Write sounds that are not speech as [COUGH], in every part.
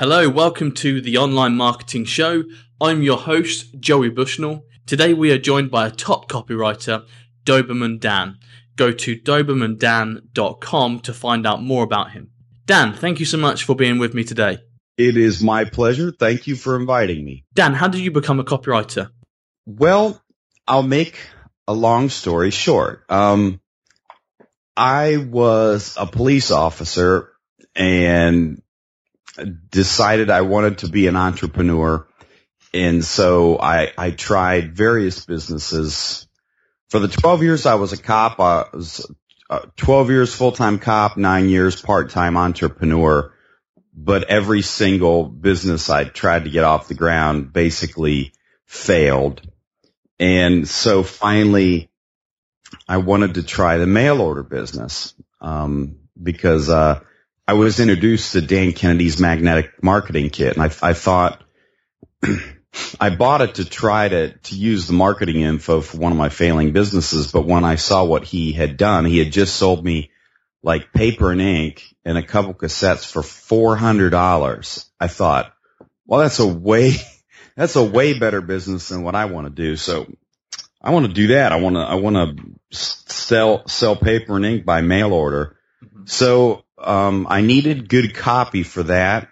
Hello, welcome to the Online Marketing Show. I'm your host, Joey Bushnell. Today we are joined by a top copywriter, Doberman Dan. Go to dobermandan.com to find out more about him. Dan, thank you so much for being with me today. It is my pleasure. Thank you for inviting me. Dan, how did you become a copywriter? Well, I'll make a long story short. Um, I was a police officer and decided I wanted to be an entrepreneur. And so I, I tried various businesses. For the 12 years I was a cop, I was uh, 12 years full-time cop, nine years part-time entrepreneur. But every single business I tried to get off the ground basically failed. And so finally I wanted to try the mail order business, um, because, uh, I was introduced to Dan Kennedy's magnetic marketing kit and I, I thought [CLEARS THROAT] I bought it to try to, to use the marketing info for one of my failing businesses. But when I saw what he had done, he had just sold me like paper and ink and a couple cassettes for $400. I thought, well, that's a way, [LAUGHS] that's a way better business than what I want to do. So I want to do that. I want to, I want to sell, sell paper and ink by mail order. Mm-hmm. So um, I needed good copy for that,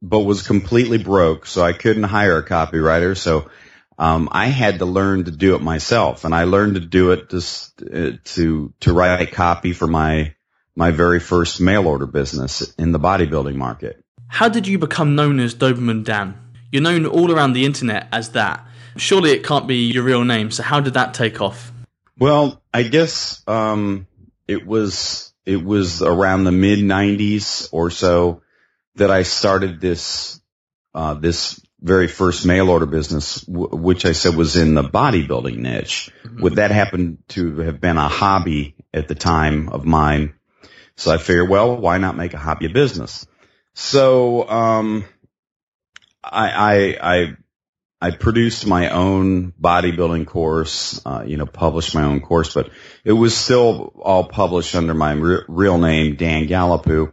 but was completely broke, so I couldn't hire a copywriter. So um, I had to learn to do it myself, and I learned to do it just uh, to to write copy for my my very first mail order business in the bodybuilding market. How did you become known as Doberman Dan? You're known all around the internet as that. Surely it can't be your real name. So how did that take off? Well, I guess um, it was it was around the mid '90s or so that I started this uh, this very first mail order business, w- which I said was in the bodybuilding niche. Mm-hmm. Would that happen to have been a hobby at the time of mine? So I figured, well, why not make a hobby a business? So um, I, I, I I produced my own bodybuilding course, uh, you know, published my own course, but it was still all published under my re- real name, Dan Gallapoo.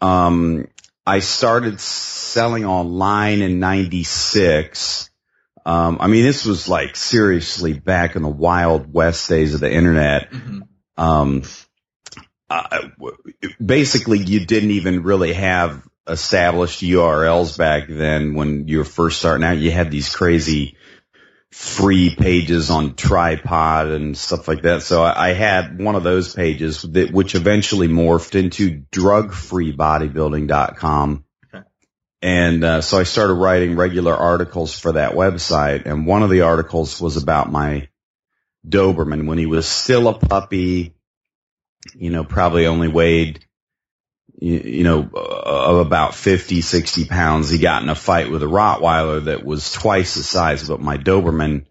Um, I started selling online in 96. Um, I mean, this was like seriously back in the wild west days of the internet. Mm-hmm. Um, uh, basically you didn't even really have established URLs back then when you were first starting out. You had these crazy free pages on tripod and stuff like that. So I, I had one of those pages that, which eventually morphed into drugfreebodybuilding.com. Okay. And uh, so I started writing regular articles for that website. And one of the articles was about my Doberman when he was still a puppy, you know, probably only weighed you, you know, of about 50, 60 pounds. He got in a fight with a Rottweiler that was twice the size, but my Doberman,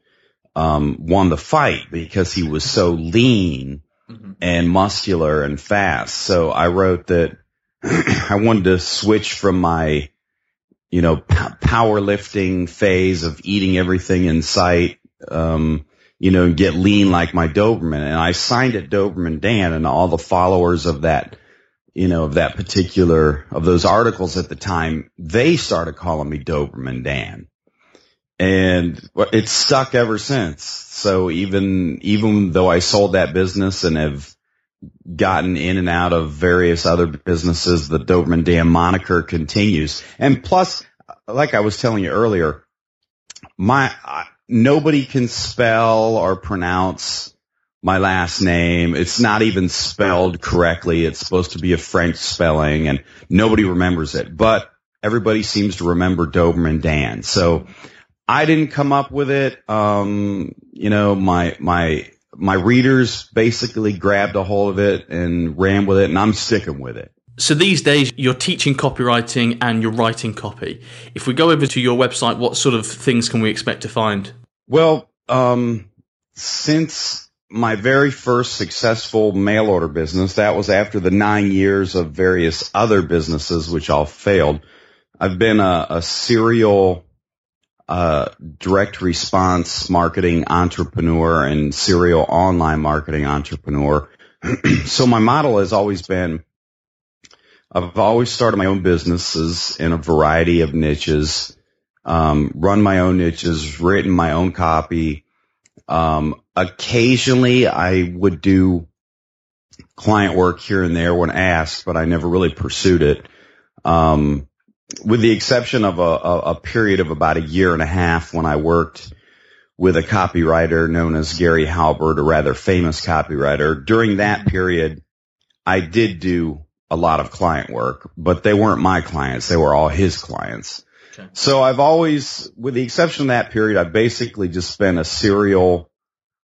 um, won the fight because he was so lean mm-hmm. and muscular and fast. So I wrote that [CLEARS THROAT] I wanted to switch from my, you know, p- powerlifting phase of eating everything in sight, um, you know, get lean like my Doberman. And I signed it Doberman Dan and all the followers of that you know, of that particular, of those articles at the time, they started calling me Doberman Dan. And it's stuck ever since. So even, even though I sold that business and have gotten in and out of various other businesses, the Doberman Dan moniker continues. And plus, like I was telling you earlier, my, I, nobody can spell or pronounce my last name. It's not even spelled correctly. It's supposed to be a French spelling and nobody remembers it, but everybody seems to remember Doberman Dan. So I didn't come up with it. Um, you know, my, my, my readers basically grabbed a hold of it and ran with it and I'm sticking with it. So these days you're teaching copywriting and you're writing copy. If we go over to your website, what sort of things can we expect to find? Well, um, since my very first successful mail order business, that was after the nine years of various other businesses which all failed. I've been a, a serial uh, direct response marketing entrepreneur and serial online marketing entrepreneur. [CLEARS THROAT] so my model has always been I've always started my own businesses in a variety of niches, um, run my own niches, written my own copy. Um, occasionally I would do client work here and there when asked, but I never really pursued it. Um, with the exception of a, a, a period of about a year and a half when I worked with a copywriter known as Gary Halbert, a rather famous copywriter. During that period, I did do a lot of client work, but they weren't my clients. They were all his clients. Okay. So I've always, with the exception of that period, I've basically just been a serial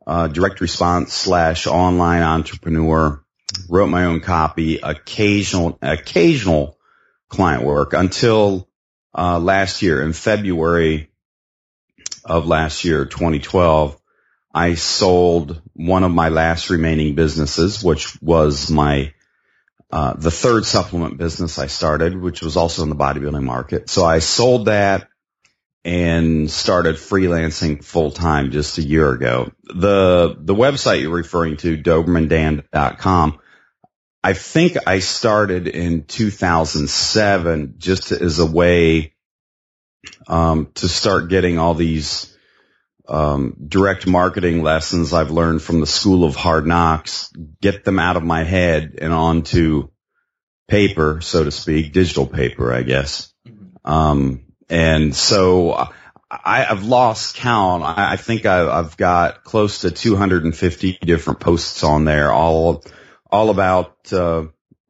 uh, direct response slash online entrepreneur. Wrote my own copy, occasional occasional client work until uh, last year in February of last year, 2012. I sold one of my last remaining businesses, which was my uh, the third supplement business I started, which was also in the bodybuilding market. So I sold that and started freelancing full time just a year ago. The, the website you're referring to, dobermandan.com, I think I started in 2007 just as a way, um, to start getting all these um, direct marketing lessons I've learned from the school of hard knocks, get them out of my head and onto paper, so to speak, digital paper, I guess. Mm-hmm. Um, and so I, have lost count. I, I think I, have got close to 250 different posts on there, all, all about, uh,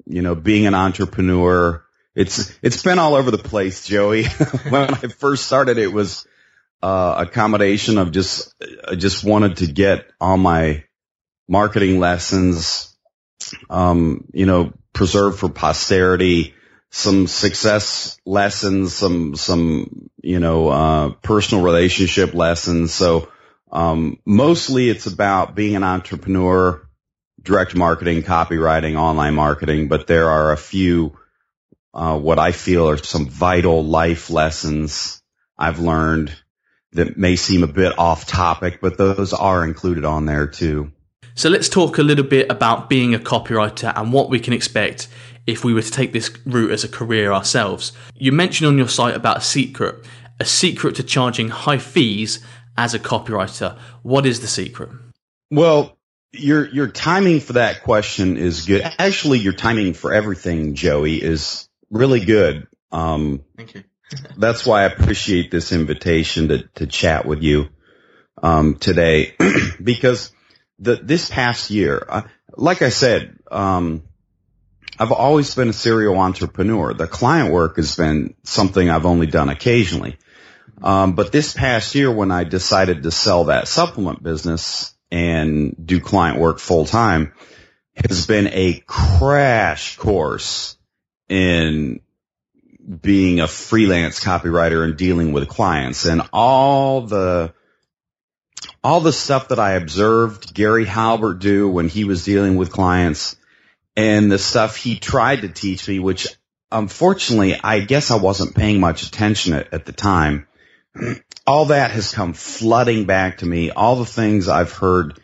you know, being an entrepreneur. It's, it's been all over the place, Joey. [LAUGHS] when I first started, it was, uh, a combination of just, I just wanted to get all my marketing lessons, um, you know, preserved for posterity, some success lessons, some, some, you know, uh, personal relationship lessons. So, um, mostly it's about being an entrepreneur, direct marketing, copywriting, online marketing, but there are a few, uh, what I feel are some vital life lessons I've learned that may seem a bit off topic, but those are included on there too. So let's talk a little bit about being a copywriter and what we can expect if we were to take this route as a career ourselves. You mentioned on your site about a secret, a secret to charging high fees as a copywriter. What is the secret? Well, your your timing for that question is good. Actually, your timing for everything, Joey, is really good. Um, Thank you that's why I appreciate this invitation to, to chat with you um, today, [CLEARS THROAT] because the this past year, uh, like I said, um, I've always been a serial entrepreneur. The client work has been something I've only done occasionally. Um, but this past year, when I decided to sell that supplement business and do client work full time, has been a crash course in being a freelance copywriter and dealing with clients and all the all the stuff that I observed Gary Halbert do when he was dealing with clients and the stuff he tried to teach me, which unfortunately I guess I wasn't paying much attention at, at the time. [CLEARS THROAT] All that has come flooding back to me. All the things I've heard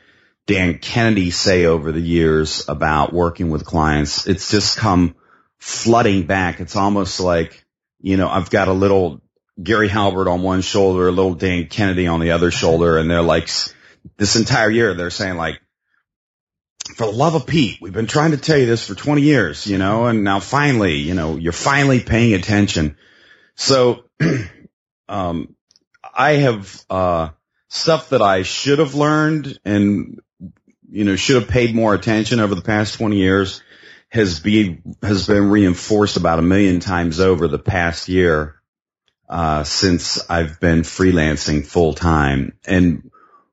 Dan Kennedy say over the years about working with clients, it's just come flooding back. It's almost like, you know, I've got a little Gary Halbert on one shoulder, a little Dan Kennedy on the other shoulder, and they're like, this entire year, they're saying like, for the love of Pete, we've been trying to tell you this for 20 years, you know, and now finally, you know, you're finally paying attention. So, [CLEARS THROAT] um, I have, uh, stuff that I should have learned and, you know, should have paid more attention over the past 20 years has been has been reinforced about a million times over the past year uh, since I've been freelancing full time, and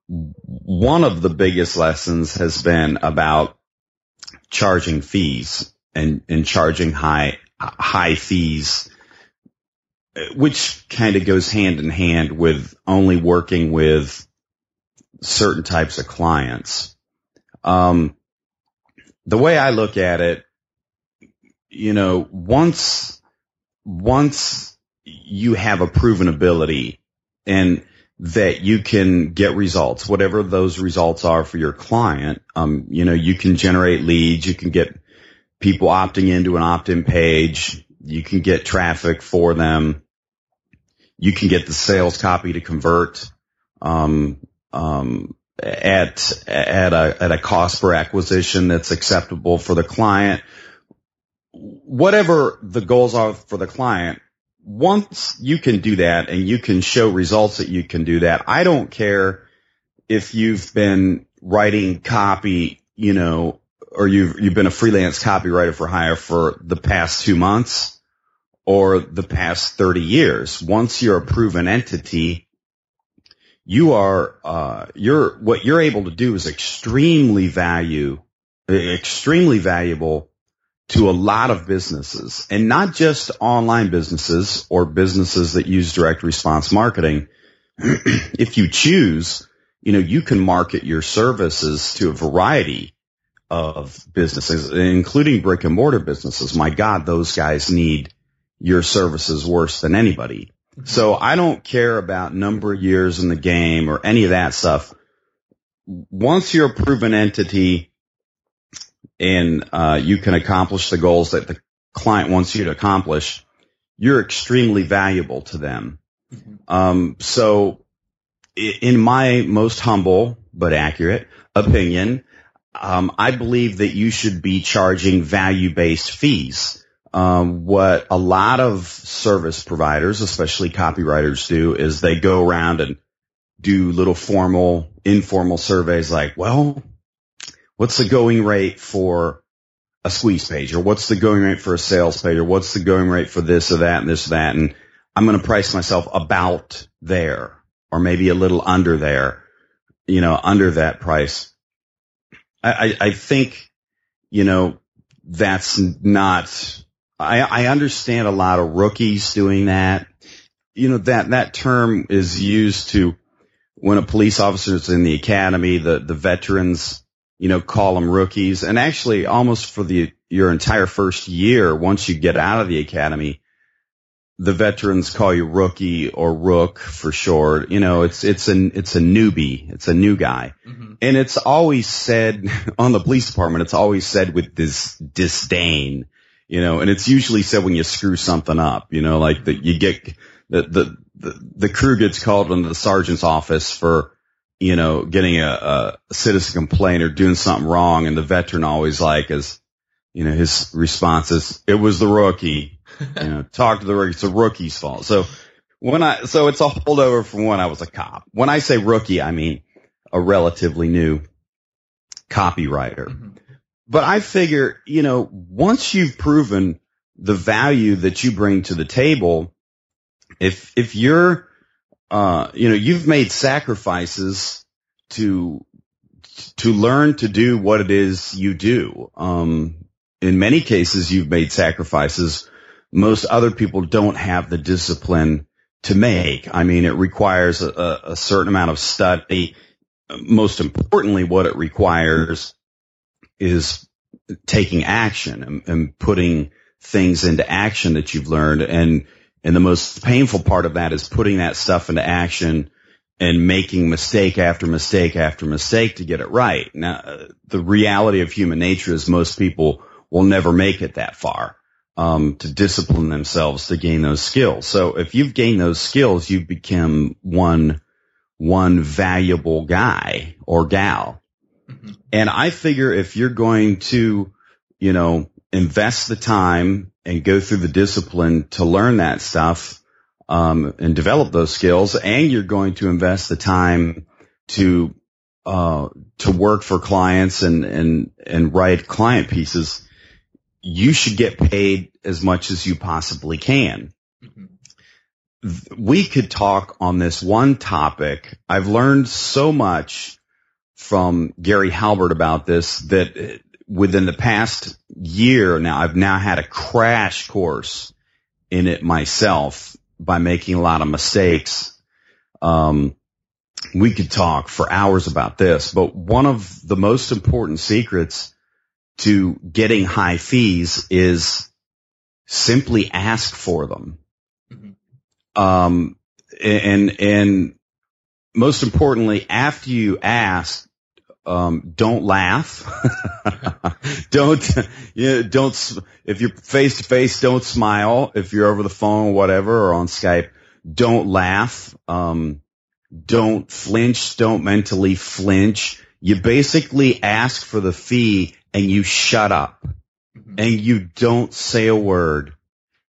one of the biggest lessons has been about charging fees. and, and charging high, high fees, which kind of goes hand in hand with only working with certain types of clients. Um, the way I look at it, you know, once, once you have a proven ability and that you can get results, whatever those results are for your client. Um, you know, you can generate leads, you can get people opting into an opt-in page, you can get traffic for them, you can get the sales copy to convert, um, um, at at a at a cost per acquisition that's acceptable for the client. Whatever the goals are for the client, once you can do that and you can show results that you can do that, I don't care if you've been writing copy, you know, or you've, you've been a freelance copywriter for hire for the past two months or the past 30 years. Once you're a proven entity, you are, uh, you're, what you're able to do is extremely value, extremely valuable to a lot of businesses and not just online businesses or businesses that use direct response marketing. [CLEARS THROAT] if you choose, you know, you can market your services to a variety of businesses, including brick and mortar businesses. My God, those guys need your services worse than anybody. Mm-hmm. So I don't care about number of years in the game or any of that stuff. Once you're a proven entity, and uh, you can accomplish the goals that the client wants you to accomplish, you're extremely valuable to them. Mm-hmm. Um, so, in my most humble but accurate opinion, um, I believe that you should be charging value-based fees. Um, what a lot of service providers, especially copywriters, do is they go around and do little formal, informal surveys like, well, what's the going rate for a squeeze page or what's the going rate for a sales page or what's the going rate for this or that and this or that. And I'm going to price myself about there or maybe a little under there, you know, under that price. I, I, I think, you know, that's not, I, I understand a lot of rookies doing that. You know, that, that term is used to when a police officer is in the academy, the, the veterans, you know, call them rookies. And actually almost for the, your entire first year, once you get out of the academy, the veterans call you rookie or rook for short. You know, it's, it's an, it's a newbie. It's a new guy. Mm-hmm. And it's always said [LAUGHS] on the police department, it's always said with this disdain, you know, and it's usually said when you screw something up, you know, like that you get the, the, the, the crew gets called into the sergeant's office for, you know, getting a, a citizen complaint or doing something wrong. And the veteran always like is, you know, his response is, it was the rookie, [LAUGHS] you know, talk to the rookie. It's a rookie's fault. So when I, so it's a holdover from when I was a cop. When I say rookie, I mean a relatively new copywriter. Mm-hmm. But I figure, you know, once you've proven the value that you bring to the table, if, if you're uh, you know, you've made sacrifices to, to learn to do what it is you do. Um, in many cases, you've made sacrifices most other people don't have the discipline to make. I mean, it requires a, a certain amount of study. Most importantly, what it requires is taking action and, and putting things into action that you've learned. And and the most painful part of that is putting that stuff into action and making mistake after mistake after mistake to get it right. Now, the reality of human nature is most people will never make it that far. Um, to discipline themselves to gain those skills. So if you've gained those skills, you've become one, one valuable guy or gal. Mm-hmm. And I figure if you're going to, you know, invest the time and go through the discipline to learn that stuff um, and develop those skills, and you're going to invest the time to uh, to work for clients and and and write client pieces, you should get paid as much as you possibly can. Mm-hmm. We could talk on this one topic. I've learned so much from Gary Halbert about this that within the past year now, I've now had a crash course in it myself by making a lot of mistakes. Um, we could talk for hours about this, but one of the most important secrets to getting high fees is simply ask for them. Mm-hmm. Um, and, and most importantly, after you ask, um, don't laugh. [LAUGHS] don't, you know, don't, if you're face to face, don't smile. If you're over the phone or whatever or on Skype, don't laugh. Um, don't flinch. Don't mentally flinch. You basically ask for the fee and you shut up mm-hmm. and you don't say a word.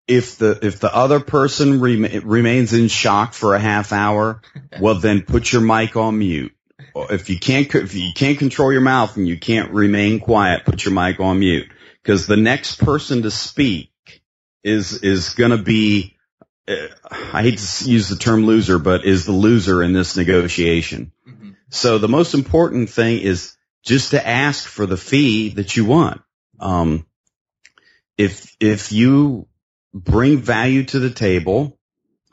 If the, if the other person remains in shock for a half hour, [LAUGHS] well then put your mic on mute if you can't if you can't control your mouth and you can't remain quiet, put your mic on mute because the next person to speak is is going to be uh, I hate to use the term loser, but is the loser in this negotiation. Mm-hmm. So the most important thing is just to ask for the fee that you want. Um, if if you bring value to the table,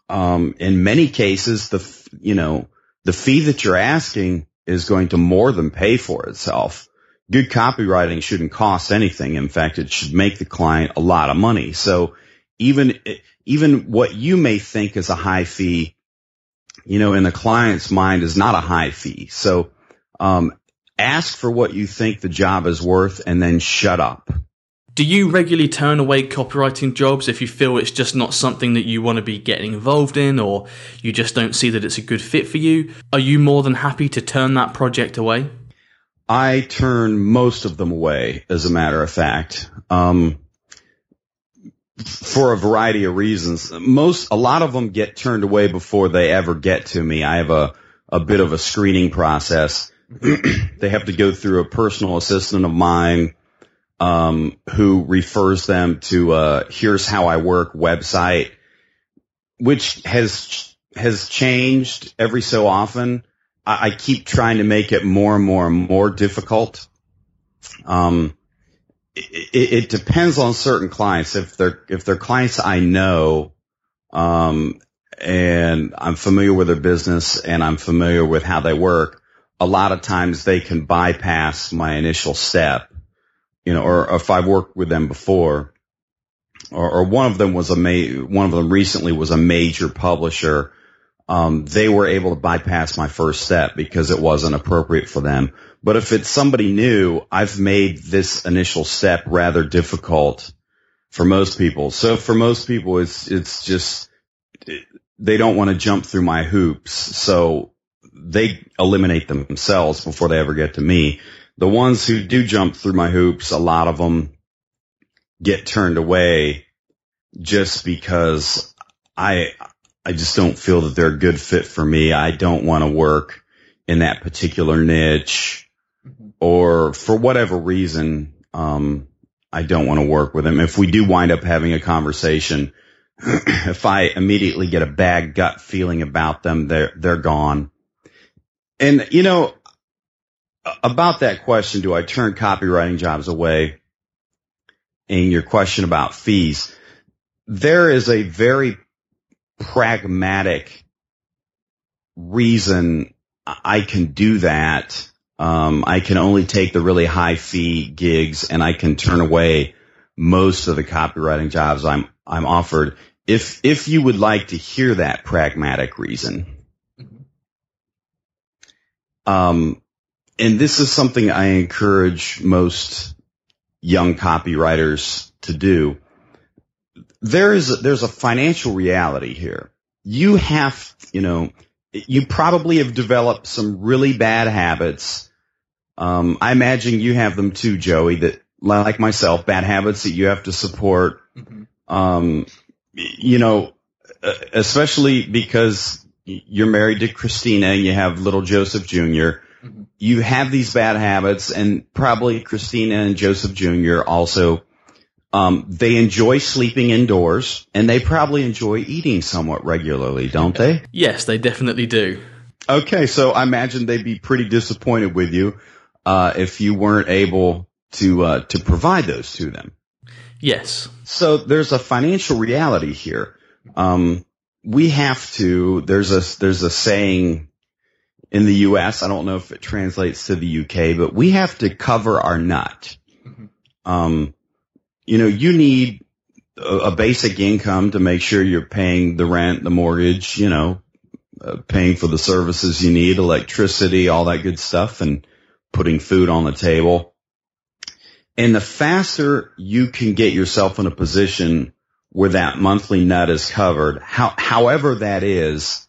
um, in many cases, the you know the fee that you're asking is going to more than pay for itself. Good copywriting shouldn't cost anything. In fact, it should make the client a lot of money. So even, even what you may think is a high fee, you know, in the client's mind is not a high fee. So, um, ask for what you think the job is worth and then shut up. Do you regularly turn away copywriting jobs if you feel it's just not something that you want to be getting involved in or you just don't see that it's a good fit for you? Are you more than happy to turn that project away? I turn most of them away, as a matter of fact. Um, for a variety of reasons. Most, a lot of them get turned away before they ever get to me. I have a, a bit of a screening process. [CLEARS THROAT] they have to go through a personal assistant of mine um, who refers them to uh, "Here's How I Work" website, which has has changed every so often. I, I keep trying to make it more and more and more difficult. Um, it, it, depends on certain clients. If they're if they're clients I know, um, and I'm familiar with their business and I'm familiar with how they work, a lot of times they can bypass my initial step you know, or if I've worked with them before, or, or one of them was a ma- one of them recently was a major publisher. Um, they were able to bypass my first step because it wasn't appropriate for them. But if it's somebody new, I've made this initial step rather difficult for most people. So for most people, it's, it's just, they don't want to jump through my hoops. So they eliminate themselves before they ever get to me the ones who do jump through my hoops, a lot of them get turned away just because I, I just don't feel that they're a good fit for me. I don't want to work in that particular niche mm-hmm. or for whatever reason, um, I don't want to work with them. If we do wind up having a conversation, [CLEARS THROAT] if I immediately get a bad gut feeling about them, they're, they're gone. And, you know, about that question, do I turn copywriting jobs away? And your question about fees, there is a very pragmatic reason I can do that. Um, I can only take the really high fee gigs and I can turn away most of the copywriting jobs I'm, I'm offered. If, if you would like to hear that pragmatic reason, mm-hmm. um, and this is something I encourage most young copywriters to do. There is there's a financial reality here. You have, you know, you probably have developed some really bad habits. Um, I imagine you have them too, Joey, that like myself, bad habits that you have to support. Mm-hmm. Um, you know, especially because you're married to Christina and you have little Joseph Jr you have these bad habits and probably Christina and Joseph Jr. also, um, they enjoy sleeping indoors and they probably enjoy eating somewhat regularly, don't they? Yes, they definitely do. Okay. So I imagine they'd be pretty disappointed with you, uh, if you weren't able to uh, to provide those to them. Yes. So there's a financial reality here. Um, we have to. There's a there's a saying in the U.S. I don't know if it translates to the U.K., but we have to cover our nut. Mm-hmm. Um, you know, you need a, a, basic income to make sure you're paying the rent, the mortgage, you know, uh, paying for the services you need, electricity, all that good stuff, and putting food on the table. And the faster you can get yourself in a position where that monthly nut is covered, how, however that is,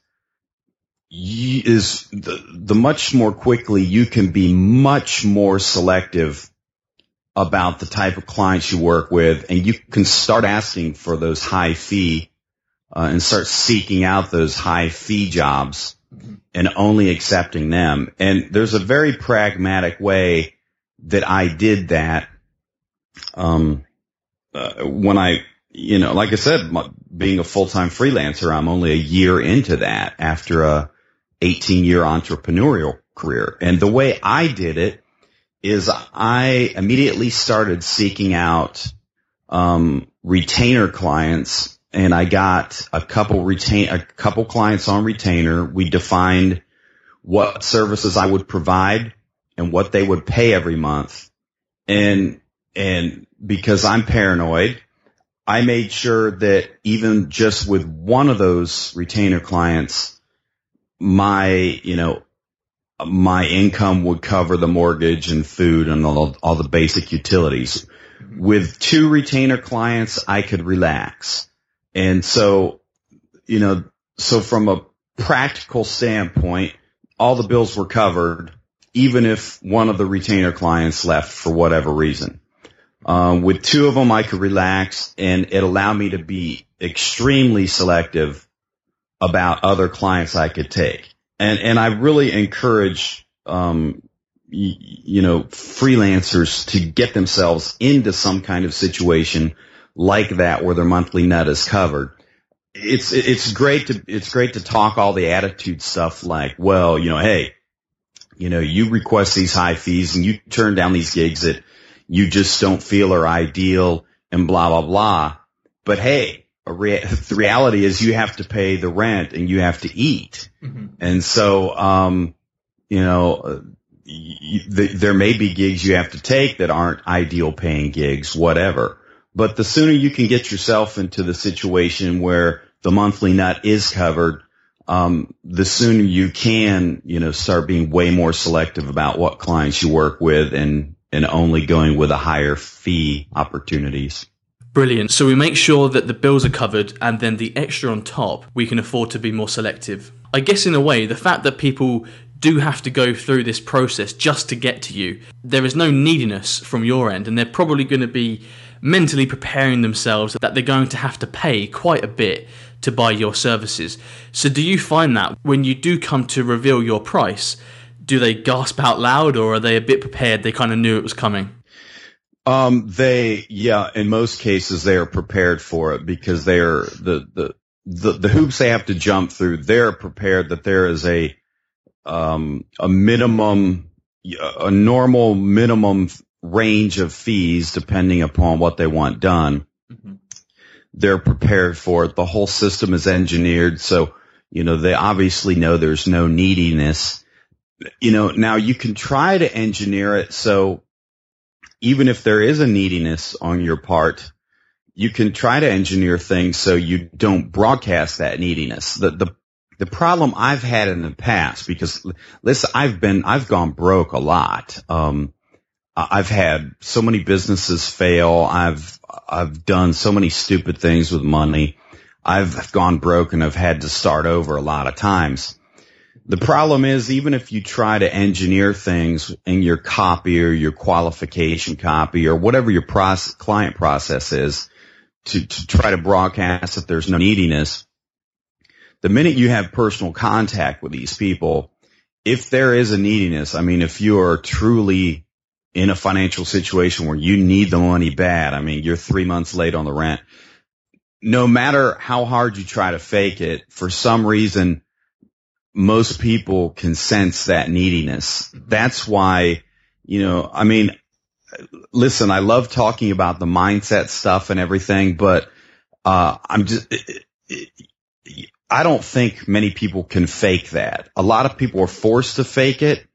is the, the much more quickly you can be much more selective about the type of clients you work with and you can start asking for those high fee uh, and start seeking out those high fee jobs and only accepting them. And there's a very pragmatic way that I did that. Um, uh, when I, you know, like I said, my, being a full-time freelancer, I'm only a year into that after a 18 year entrepreneurial career. And the way I did it is I immediately started seeking out, um, retainer clients and I got a couple retain, a couple clients on retainer. We defined what services I would provide and what they would pay every month. And, and because I'm paranoid, I made sure that even just with one of those retainer clients, my, you know, my income would cover the mortgage and food and all, all the basic utilities. With two retainer clients, I could relax. And so, you know, so from a practical standpoint, all the bills were covered, even if one of the retainer clients left for whatever reason. Um, with two of them, I could relax and it allowed me to be extremely selective about other clients I could take. And, and I really encourage, um, you, you know, freelancers to get themselves into some kind of situation like that where their monthly net is covered. It's, it's great to, it's great to talk all the attitude stuff like, well, you know, hey, you know, you request these high fees and you turn down these gigs that you just don't feel are ideal and blah, blah, blah. But hey, rea- the reality is you have to pay the rent and you have to eat. Mm-hmm. And so, um, you know, uh, y- y- there may be gigs you have to take that aren't ideal paying gigs, whatever. But the sooner you can get yourself into the situation where the monthly nut is covered, um, the sooner you can, you know, start being way more selective about what clients you work with and, and only going with a higher fee opportunities. Brilliant. So we make sure that the bills are covered and then the extra on top, we can afford to be more selective. I guess in a way, the fact that people do have to go through this process just to get to you, there is no neediness from your end and they're probably going to be mentally preparing themselves that they're going to have to pay quite a bit to buy your services. So, do you find that when you do come to reveal your price, do they gasp out loud or are they a bit prepared? They kind of knew it was coming? Um, they, yeah, in most cases they are prepared for it because they are the, the, the, the hoops they have to jump through. They're prepared that there is a, um, a minimum, a normal minimum range of fees depending upon what they want done. Mm-hmm. They're prepared for it. The whole system is engineered. So, you know, they obviously know there's no neediness. You know, now you can try to engineer it so even if there is a neediness on your part, you can try to engineer things so you don't broadcast that neediness. The, the, the problem I've had in the past, because listen, I've been, I've gone broke a lot. Um, I've had so many businesses fail. I've, I've done so many stupid things with money. I've gone broke and I've had to start over a lot of times. The problem is even if you try to engineer things in your copy or your qualification copy or whatever your process, client process is to, to try to broadcast that there's no neediness, the minute you have personal contact with these people, if there is a neediness, I mean, if you are truly in a financial situation where you need the money bad. I mean, you're three months late on the rent. No matter how hard you try to fake it, for some reason, most people can sense that neediness. That's why, you know, I mean, listen, I love talking about the mindset stuff and everything, but, uh, I'm just, I don't think many people can fake that. A lot of people are forced to fake it.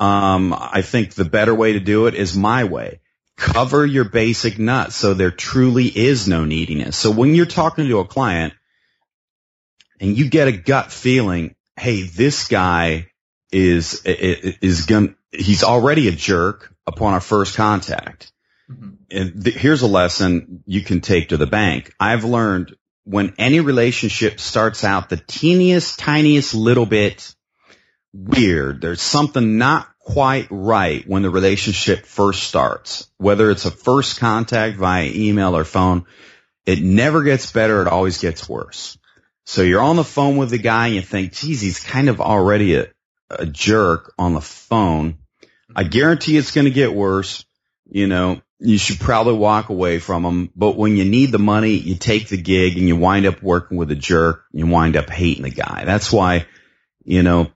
Um, I think the better way to do it is my way. Cover your basic nuts so there truly is no neediness. So when you're talking to a client and you get a gut feeling, hey, this guy is, is going he's already a jerk upon our first contact. Mm-hmm. And th- here's a lesson you can take to the bank. I've learned when any relationship starts out the teeniest, tiniest little bit weird, there's something not quite right when the relationship first starts, whether it's a first contact via email or phone, it never gets better. It always gets worse. So you're on the phone with the guy and you think, geez, he's kind of already a, a jerk on the phone. I guarantee it's going to get worse. You know, you should probably walk away from him. But when you need the money, you take the gig and you wind up working with a jerk. And you wind up hating the guy. That's why, you know,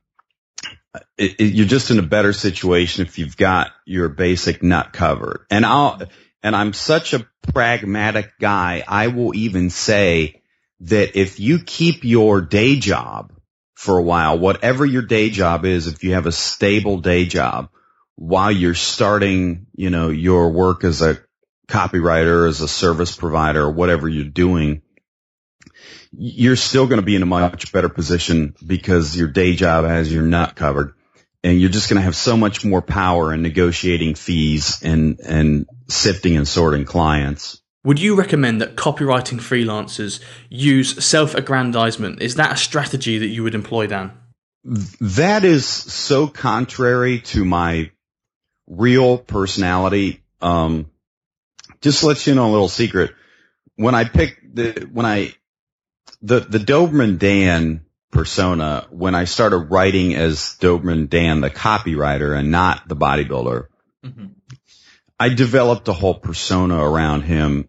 it, it, you're just in a better situation if you've got your basic nut covered. And I'll, and I'm such a pragmatic guy. I will even say that if you keep your day job for a while, whatever your day job is, if you have a stable day job while you're starting, you know, your work as a copywriter, as a service provider, whatever you're doing, you're still going to be in a much better position because your day job has your nut covered and you're just going to have so much more power in negotiating fees and, and sifting and sorting clients. Would you recommend that copywriting freelancers use self-aggrandizement? Is that a strategy that you would employ, Dan? That is so contrary to my real personality. Um, just to let you know a little secret. When I picked the, when I, the, the Doberman Dan persona, when I started writing as Doberman Dan, the copywriter and not the bodybuilder, mm-hmm. I developed a whole persona around him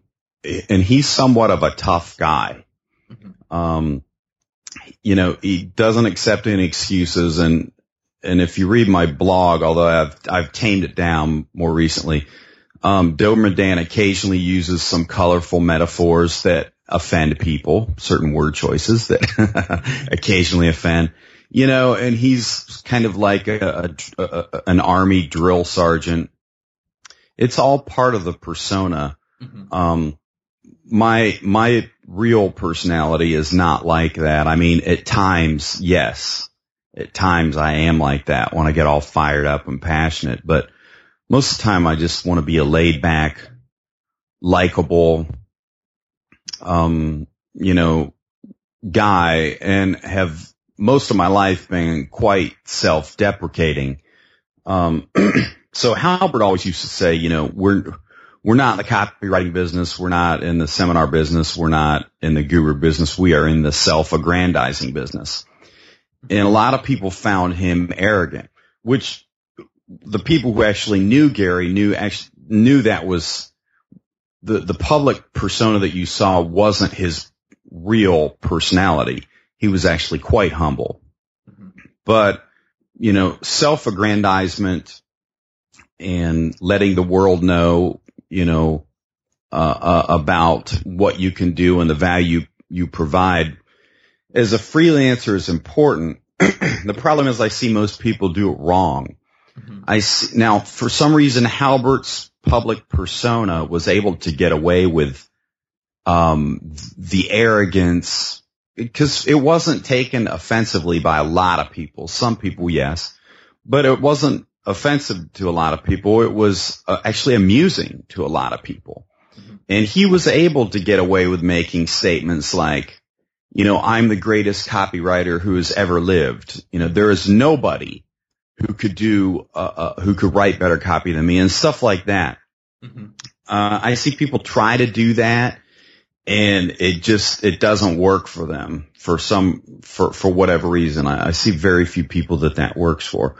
and he's somewhat of a tough guy. Mm-hmm. Um, you know, he doesn't accept any excuses. And, and if you read my blog, although I've, I've tamed it down more recently, um, Doberman Dan occasionally uses some colorful metaphors that offend people, certain word choices that [LAUGHS] occasionally offend, you know, and he's kind of like a, a, a, an army drill sergeant. It's all part of the persona. Mm-hmm. Um, my my real personality is not like that. I mean, at times, yes, at times I am like that when I get all fired up and passionate. But most of the time, I just want to be a laid back, likable, um, you know, guy, and have most of my life been quite self deprecating. Um, [CLEARS THROAT] so Halbert always used to say, you know, we're we're not in the copywriting business. We're not in the seminar business. We're not in the guru business. We are in the self-aggrandizing business. And a lot of people found him arrogant, which the people who actually knew Gary knew actually knew that was the, the public persona that you saw wasn't his real personality. He was actually quite humble, but you know, self-aggrandizement and letting the world know you know, uh, uh, about what you can do and the value you provide as a freelancer is important. [CLEARS THROAT] the problem is I see most people do it wrong. Mm-hmm. I see, now for some reason Halbert's public persona was able to get away with um, the arrogance because it wasn't taken offensively by a lot of people. Some people, yes, but it wasn't offensive to a lot of people. It was uh, actually amusing to a lot of people. Mm-hmm. And he was able to get away with making statements like, you know, I'm the greatest copywriter who has ever lived. You know, there is nobody who could do, uh, uh, who could write better copy than me and stuff like that. Mm-hmm. Uh, I see people try to do that and it just, it doesn't work for them for some, for, for whatever reason. I, I see very few people that that works for.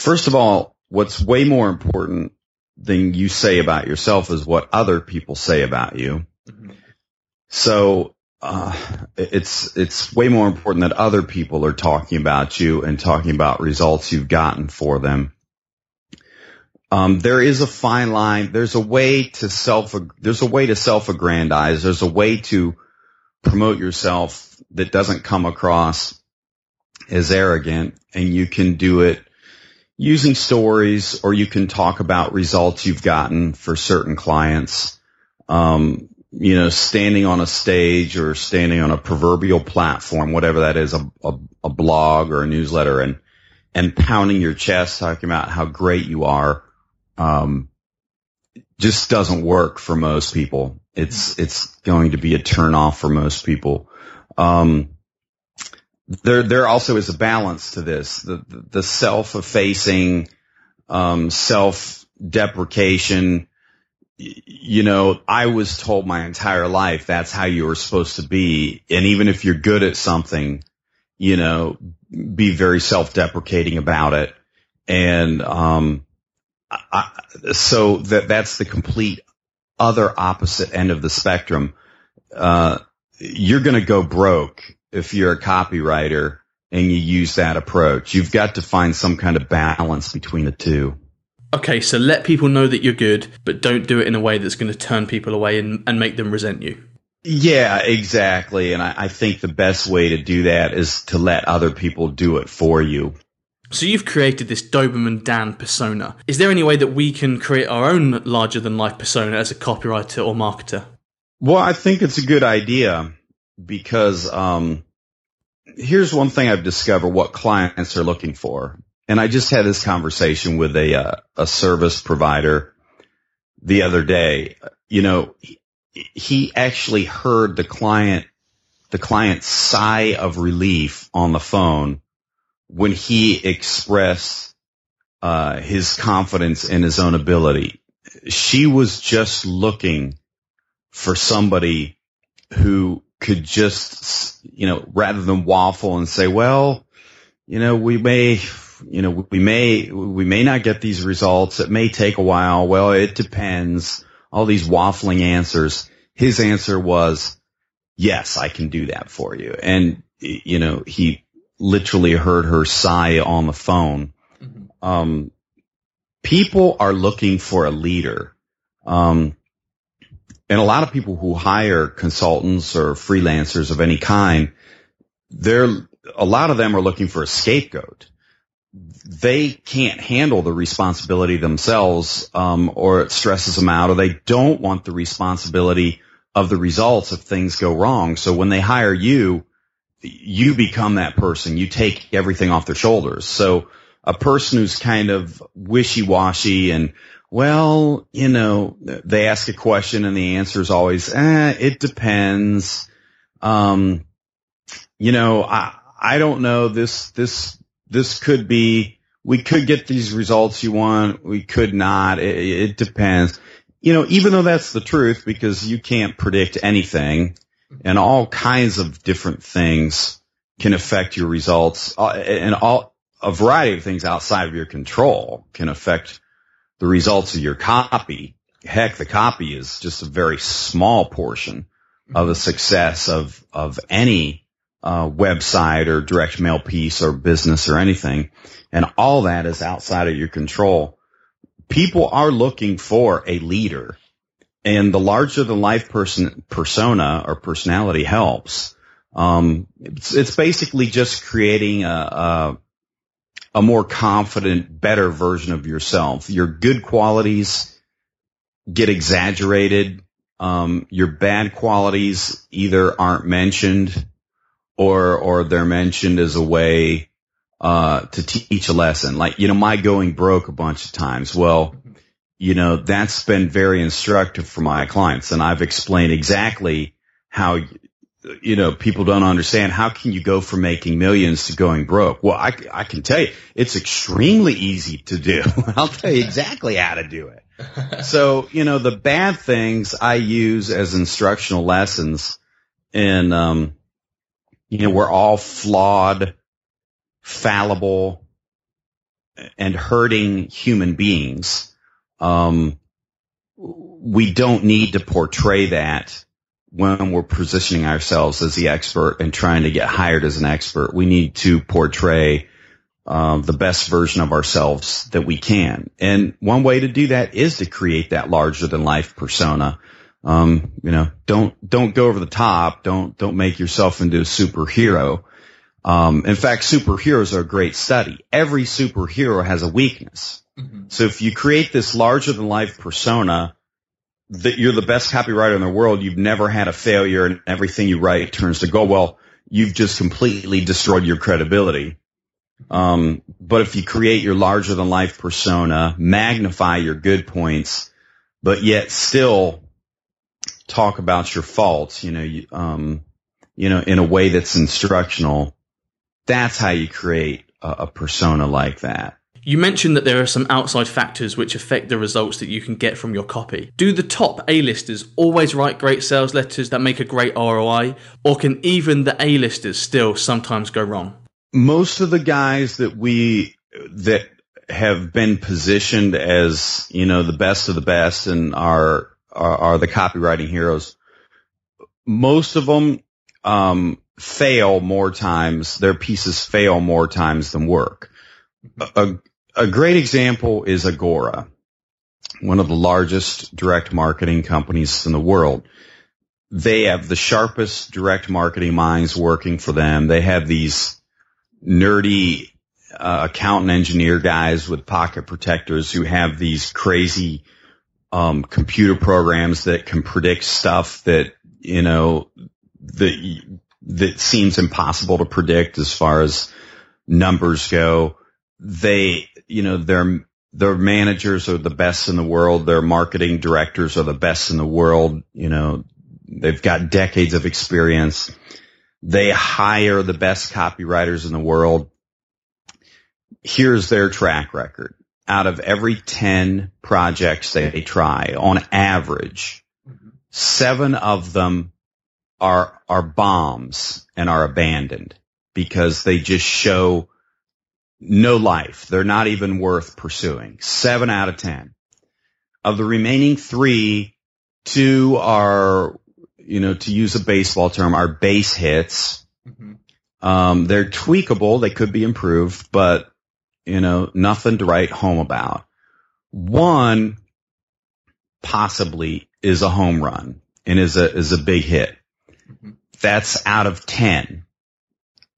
First of all, what's way more important than you say about yourself is what other people say about you. Mm-hmm. So, uh, it's, it's way more important that other people are talking about you and talking about results you've gotten for them. um, there is a fine line. There's a way to self, there's a way to self-aggrandize. There's a way to promote yourself that doesn't come across as arrogant and you can do it using stories or you can talk about results you've gotten for certain clients. Um, you know, standing on a stage or standing on a proverbial platform, whatever that is, a, a, a blog or a newsletter and, and pounding your chest talking about how great you are um, just doesn't work for most people. It's it's going to be a turn off for most people. Um, there there also is a balance to this. The the, self effacing, um, self deprecation. You know, I was told my entire life that's how you were supposed to be, and even if you're good at something, you know, be very self deprecating about it. And um, I, so that that's the complete other opposite end of the spectrum. Uh, you're going to go broke if you're a copywriter and you use that approach. You've got to find some kind of balance between the two. Okay, so let people know that you're good, but don't do it in a way that's going to turn people away and, and make them resent you. Yeah, exactly. And I, I think the best way to do that is to let other people do it for you. So you've created this Doberman Dan persona. Is there any way that we can create our own larger than life persona as a copywriter or marketer? Well, I think it's a good idea because um, here's one thing I've discovered what clients are looking for. And I just had this conversation with a uh, a service provider the other day. You know, he, actually heard the client the client's sigh of relief on the phone when he expressed uh, his confidence in his own ability. She was just looking for somebody who could just, you know, rather than waffle and say, well, you know, we may, you know, we may, we may not get these results. It may take a while. Well, it depends. All these waffling answers. His answer was, yes, I can do that for you. And, you know, he literally heard her sigh on the phone. Mm-hmm. Um, people are looking for a leader. Um, and a lot of people who hire consultants or freelancers of any kind, they're, a lot of them are looking for a scapegoat. They can't handle the responsibility themselves, um, or it stresses them out, or they don't want the responsibility of the results if things go wrong. So when they hire you, you become that person. You take everything off their shoulders. So a person who's kind of wishy-washy and, well, you know, they ask a question and the answer is always, eh, it depends. Um, you know, I, I don't know. This, this, this could be, we could get these results you want. We could not. It, it depends. You know, even though that's the truth because you can't predict anything and all kinds of different things can affect your results uh, and all a variety of things outside of your control can affect the results of your copy. Heck, the copy is just a very small portion of the success of, of any uh, website or direct mail piece or business or anything. And all that is outside of your control. People are looking for a leader and the larger the life person persona or personality helps. Um, it's, it's basically just creating a, a, a more confident, better version of yourself. Your good qualities get exaggerated. Um, your bad qualities either aren't mentioned or or they're mentioned as a way uh, to teach a lesson. Like you know, my going broke a bunch of times. Well, you know, that's been very instructive for my clients. And I've explained exactly how, you know, people don't understand how can you go from making millions to going broke? Well, I, I can tell you it's extremely easy to do. [LAUGHS] I'll tell you exactly how to do it. [LAUGHS] so, you know, the bad things I use as instructional lessons and, um, you know, we're all flawed, fallible, and hurting human beings um, we don't need to portray that when we're positioning ourselves as the expert and trying to get hired as an expert. We need to portray uh, the best version of ourselves that we can. And one way to do that is to create that larger than life persona. Um, you know, don't, don't go over the top. Don't, don't make yourself into a superhero. Um, in fact, superheroes are a great study. Every superhero has a weakness. Mm-hmm. So if you create this larger than life persona, that you're the best copywriter in the world, you've never had a failure and everything you write turns to go well, you've just completely destroyed your credibility. Um, but if you create your larger than life persona, magnify your good points, but yet still talk about your faults, you know, you, um, you know, in a way that's instructional, that's how you create a, a persona like that. You mentioned that there are some outside factors which affect the results that you can get from your copy. Do the top A-listers always write great sales letters that make a great ROI, or can even the A-listers still sometimes go wrong? Most of the guys that we that have been positioned as you know the best of the best and are are, are the copywriting heroes. Most of them um, fail more times. Their pieces fail more times than work. A, a great example is Agora, one of the largest direct marketing companies in the world. They have the sharpest direct marketing minds working for them. They have these nerdy uh, accountant engineer guys with pocket protectors who have these crazy um, computer programs that can predict stuff that you know that that seems impossible to predict as far as numbers go. They, you know, their their managers are the best in the world. Their marketing directors are the best in the world. You know, they've got decades of experience. They hire the best copywriters in the world. Here's their track record. Out of every 10 projects they try, on average, seven of them are, are bombs and are abandoned because they just show no life. They're not even worth pursuing. Seven out of 10. Of the remaining three, two are, you know, to use a baseball term, are base hits. Mm-hmm. Um, they're tweakable. They could be improved, but, you know, nothing to write home about. One possibly is a home run and is a, is a big hit. Mm-hmm. That's out of 10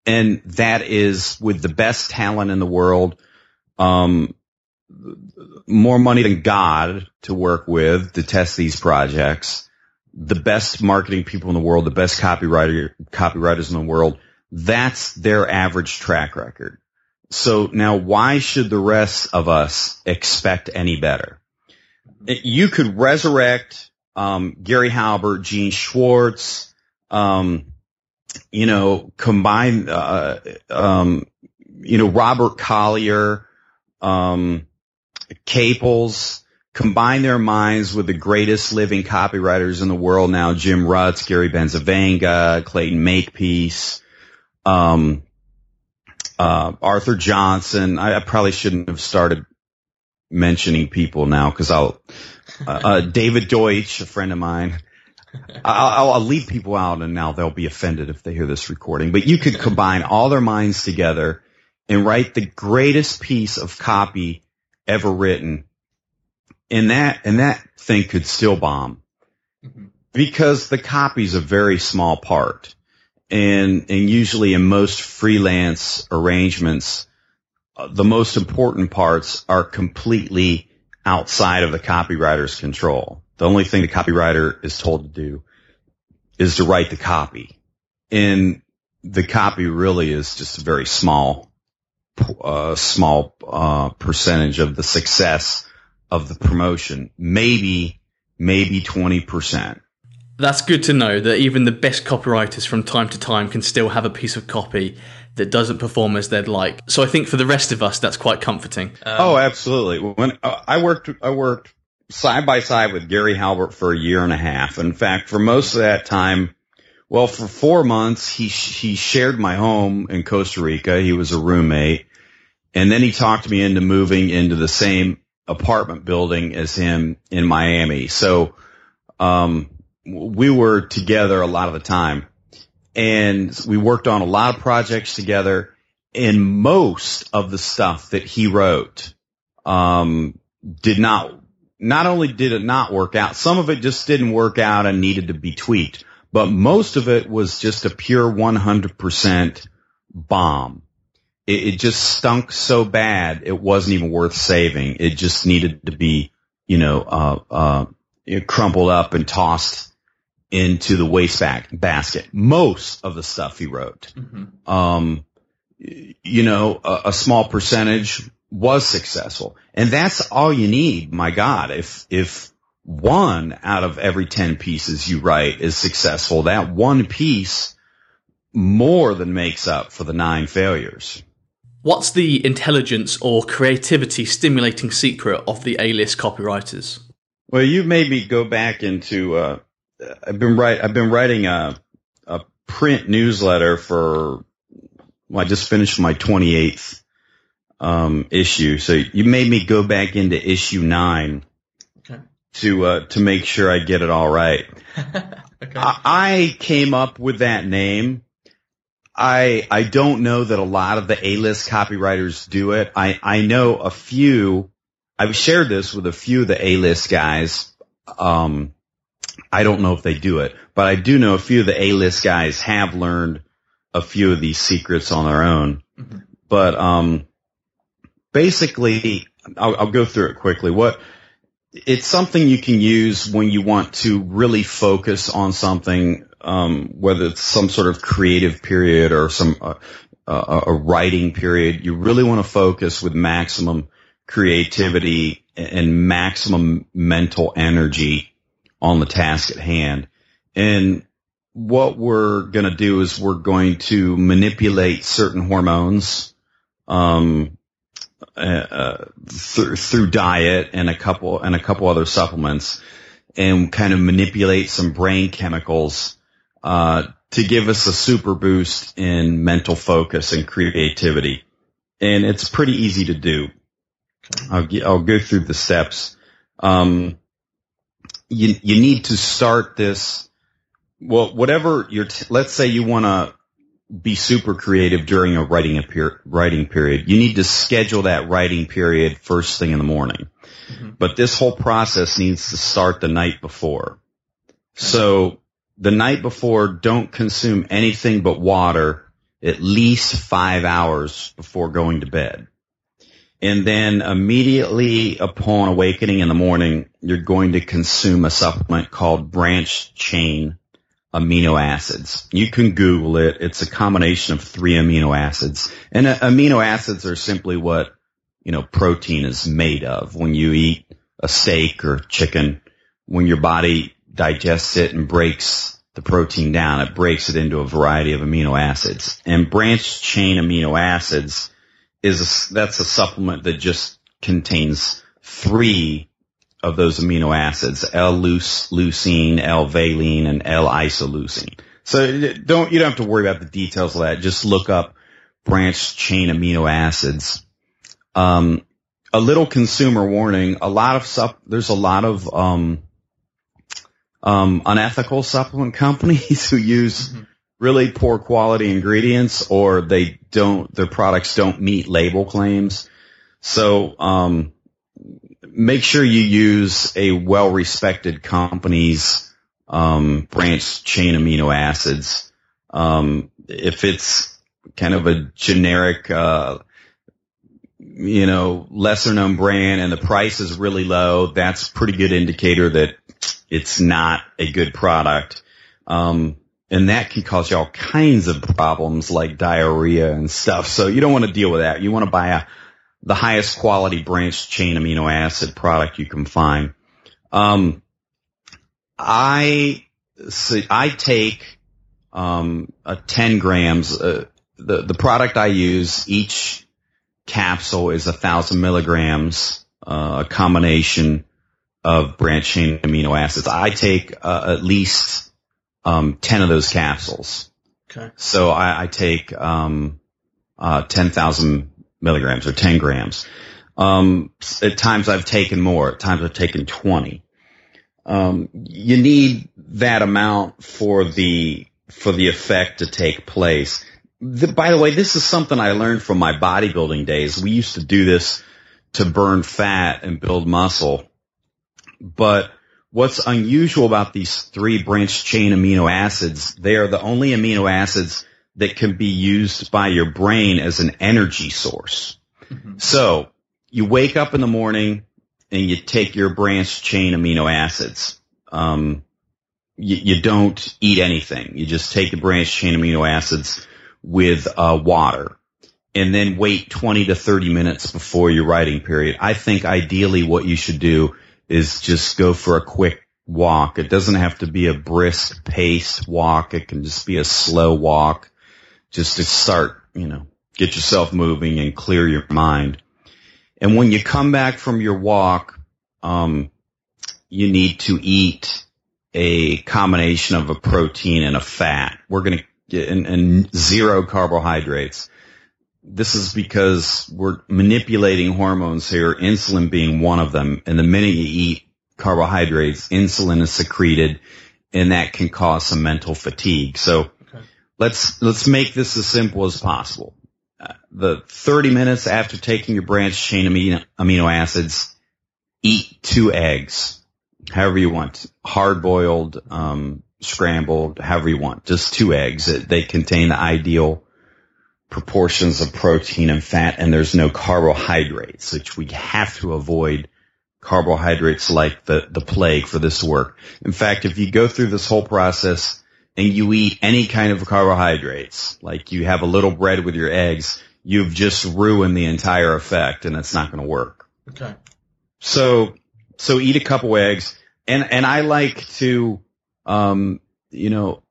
and that is with the best talent in the world, um, more money than God to work with to test these projects, the best marketing people in the world, the best copywriter, copywriters in the world. That's their average track record. So now why should the rest of us expect any better? You could resurrect, um, Gary Halbert, Gene Schwartz, um, you know, combine, uh, um, you know, Robert Collier, um, Caples, combine their minds with the greatest living copywriters in the world now, Jim Rutz, Gary Bencivenga, Clayton Makepeace, um, uh, Arthur Johnson. I, I, probably shouldn't have started mentioning people now because I'll, uh, uh, David Deutsch, a friend of mine, [LAUGHS] I'll, I'll, leave people out and now they'll be offended if they hear this recording, but you could combine all their minds together and write the greatest piece of copy ever written. And that, and that thing could still bomb mm-hmm. because the copy is a very small part. And, and usually in most freelance arrangements, uh, the most important parts are completely outside of the copywriter's control. The only thing the copywriter is told to do is to write the copy. And the copy really is just a very small, uh, small, uh, percentage of the success of the promotion. Maybe, maybe 20%. That's good to know that even the best copywriters from time to time can still have a piece of copy that doesn't perform as they'd like. So I think for the rest of us, that's quite comforting. Um, oh, absolutely. When uh, I worked, I worked side by side with Gary Halbert for a year and a half. In fact, for most of that time, well, for four months, he, he shared my home in Costa Rica. He was a roommate. And then he talked me into moving into the same apartment building as him in Miami. So, um, we were together a lot of the time and we worked on a lot of projects together. and most of the stuff that he wrote, um, did not, not only did it not work out, some of it just didn't work out and needed to be tweaked, but most of it was just a pure 100% bomb. It, it just stunk so bad it wasn't even worth saving. It just needed to be, you know, uh, uh, crumpled up and tossed into the waste basket. Most of the stuff he wrote, mm-hmm. um, you know, a, a, small percentage was successful, and that's all you need. My God, if if one out of every ten pieces you write is successful, that one piece more than makes up for the nine failures. What's the intelligence or creativity stimulating secret of the A-list copywriters? Well, you made me go back into. Uh, I've been write. I've been writing a a print newsletter for. Well, I just finished my 28th um, issue, so you made me go back into issue nine okay. to uh, to make sure I get it all right. [LAUGHS] okay. I, I came up with that name. I I don't know that a lot of the A-list copywriters do it. I I know a few I've shared this with a few of the A-list guys. Um, I don't know if they do it, but I do know a few of the A-list guys have learned a few of these secrets on their own. Mm-hmm. But um, basically, I'll, I'll go through it quickly. What it's something you can use when you want to really focus on something, um, whether it's some sort of creative period or some uh, uh, a writing period. You really want to focus with maximum creativity and maximum mental energy on the task at hand. And what we're going to do is we're going to manipulate certain hormones, um, uh, uh, through, diet and a couple and a couple other supplements, and kind of manipulate some brain chemicals uh, to give us a super boost in mental focus and creativity. And it's pretty easy to do. I'll, I'll go through the steps. Um, you, you need to start this. Well, whatever your, t- let's say you want to be super creative during a writing a per- writing period. You need to schedule that writing period first thing in the morning. Mm-hmm. But this whole process needs to start the night before. So the night before, don't consume anything but water at least five hours before going to bed. And then immediately upon awakening in the morning, you're going to consume a supplement called branch chain amino acids. You can Google it. It's a combination of three amino acids. And uh, amino acids are simply what, you know, protein is made of. When you eat a steak or chicken, when your body digests it and breaks the protein down, it breaks it into a variety of amino acids. And branched chain amino acids is a, that's a supplement that just contains three of those amino acids: L-leucine, L-valine, and L-isoleucine. So don't you don't have to worry about the details of that. Just look up branched chain amino acids. Um, a little consumer warning: a lot of sup- there's a lot of um, um, unethical supplement companies [LAUGHS] who use mm-hmm really poor quality ingredients or they don't, their products don't meet label claims. So, um, make sure you use a well-respected company's, um, branch chain amino acids. Um, if it's kind of a generic, uh, you know, lesser known brand and the price is really low, that's pretty good indicator that it's not a good product. Um, and that can cause you all kinds of problems like diarrhea and stuff. So you don't want to deal with that. You want to buy a, the highest quality branched chain amino acid product you can find. Um, I see, I take um, a 10 grams. Uh, the the product I use each capsule is a thousand milligrams. Uh, a combination of branched chain amino acids. I take uh, at least um, 10 of those capsules. Okay. So I, I take, um, uh, 10,000 milligrams or 10 grams. Um, at times I've taken more. At times I've taken 20. Um, you need that amount for the, for the effect to take place. the, by the way, this is something I learned from my bodybuilding days. We used to do this to burn fat and build muscle. But what's unusual about these three branched chain amino acids, they are the only amino acids that can be used by your brain as an energy source. Mm-hmm. So you wake up in the morning and you take your branched chain amino acids. Um, you, you, don't eat anything. You just take the branched chain amino acids with uh, water and then wait 20 to 30 minutes before your writing period. I think ideally what you should do is just go for a quick walk. It doesn't have to be a brisk pace walk. It can just be a slow walk just to start, you know, get yourself moving and clear your mind. And when you come back from your walk, um, you need to eat a combination of a protein and a fat. We're going to get and, and zero carbohydrates. This is because we're manipulating hormones here, insulin being one of them. And the minute you eat carbohydrates, insulin is secreted and that can cause some mental fatigue. So let's, let's make this as simple as possible. Uh, the 30 minutes after taking your branched chain amino, amino acids, eat two eggs, however you want, hard boiled, um, scrambled, however you want, just two eggs. They contain the ideal proportions of protein and fat and there's no carbohydrates, which we have to avoid carbohydrates like the, the plague for this work. In fact, if you go through this whole process and you eat any kind of carbohydrates, like you have a little bread with your eggs, you've just ruined the entire effect and it's not going to work. Okay. So, so eat a couple eggs and, and I like to, um, you know,